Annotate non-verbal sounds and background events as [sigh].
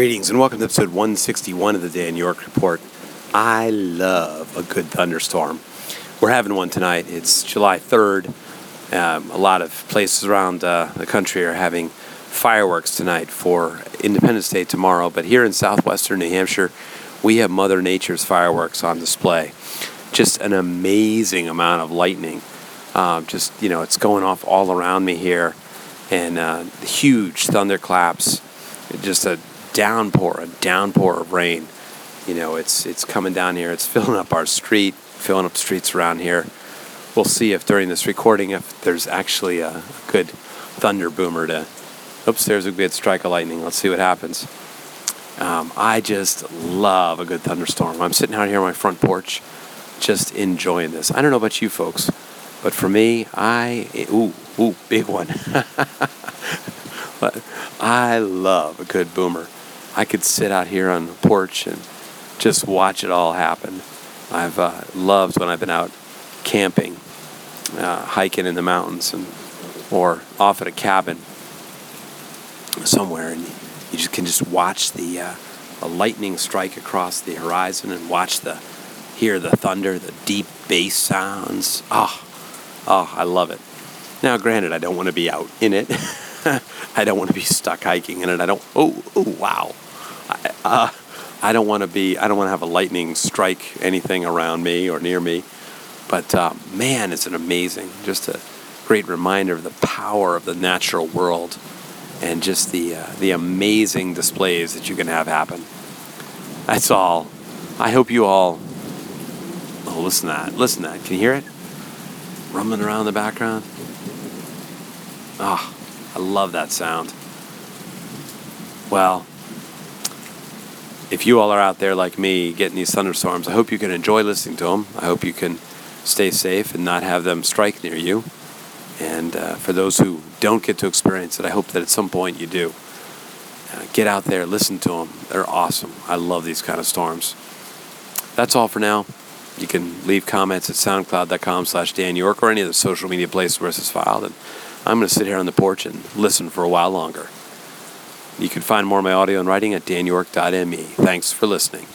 Greetings and welcome to episode 161 of the Dan York Report. I love a good thunderstorm. We're having one tonight. It's July 3rd. Um, a lot of places around uh, the country are having fireworks tonight for Independence Day tomorrow, but here in southwestern New Hampshire, we have Mother Nature's fireworks on display. Just an amazing amount of lightning. Um, just, you know, it's going off all around me here, and uh, huge thunderclaps. Just a downpour, a downpour of rain. You know, it's it's coming down here. It's filling up our street, filling up streets around here. We'll see if during this recording if there's actually a, good thunder boomer to. Oops, there's a good strike of lightning. Let's see what happens. Um, I just love a good thunderstorm. I'm sitting out here on my front porch, just enjoying this. I don't know about you folks, but for me, I ooh ooh big one. [laughs] I love a good boomer. I could sit out here on the porch and just watch it all happen. I've uh, loved when I've been out camping, uh, hiking in the mountains, and or off at a cabin somewhere, and you just can just watch the, uh, the lightning strike across the horizon and watch the hear the thunder, the deep bass sounds. Ah, oh, oh, I love it. Now, granted, I don't want to be out in it. [laughs] I don't want to be stuck hiking in it. I don't. Oh, oh, wow. I, uh, I don't want to be. I don't want to have a lightning strike anything around me or near me. But uh, man, it's an amazing, just a great reminder of the power of the natural world, and just the uh, the amazing displays that you can have happen. That's all. I hope you all. Oh, listen to that! Listen to that! Can you hear it? Rumbling around in the background. Ah. Oh. I love that sound. Well, if you all are out there like me getting these thunderstorms, I hope you can enjoy listening to them. I hope you can stay safe and not have them strike near you. And uh, for those who don't get to experience it, I hope that at some point you do. Uh, get out there, listen to them. They're awesome. I love these kind of storms. That's all for now. You can leave comments at soundcloud.com slash Dan York or any of the social media places where this is filed. And I'm going to sit here on the porch and listen for a while longer. You can find more of my audio and writing at danyork.me. Thanks for listening.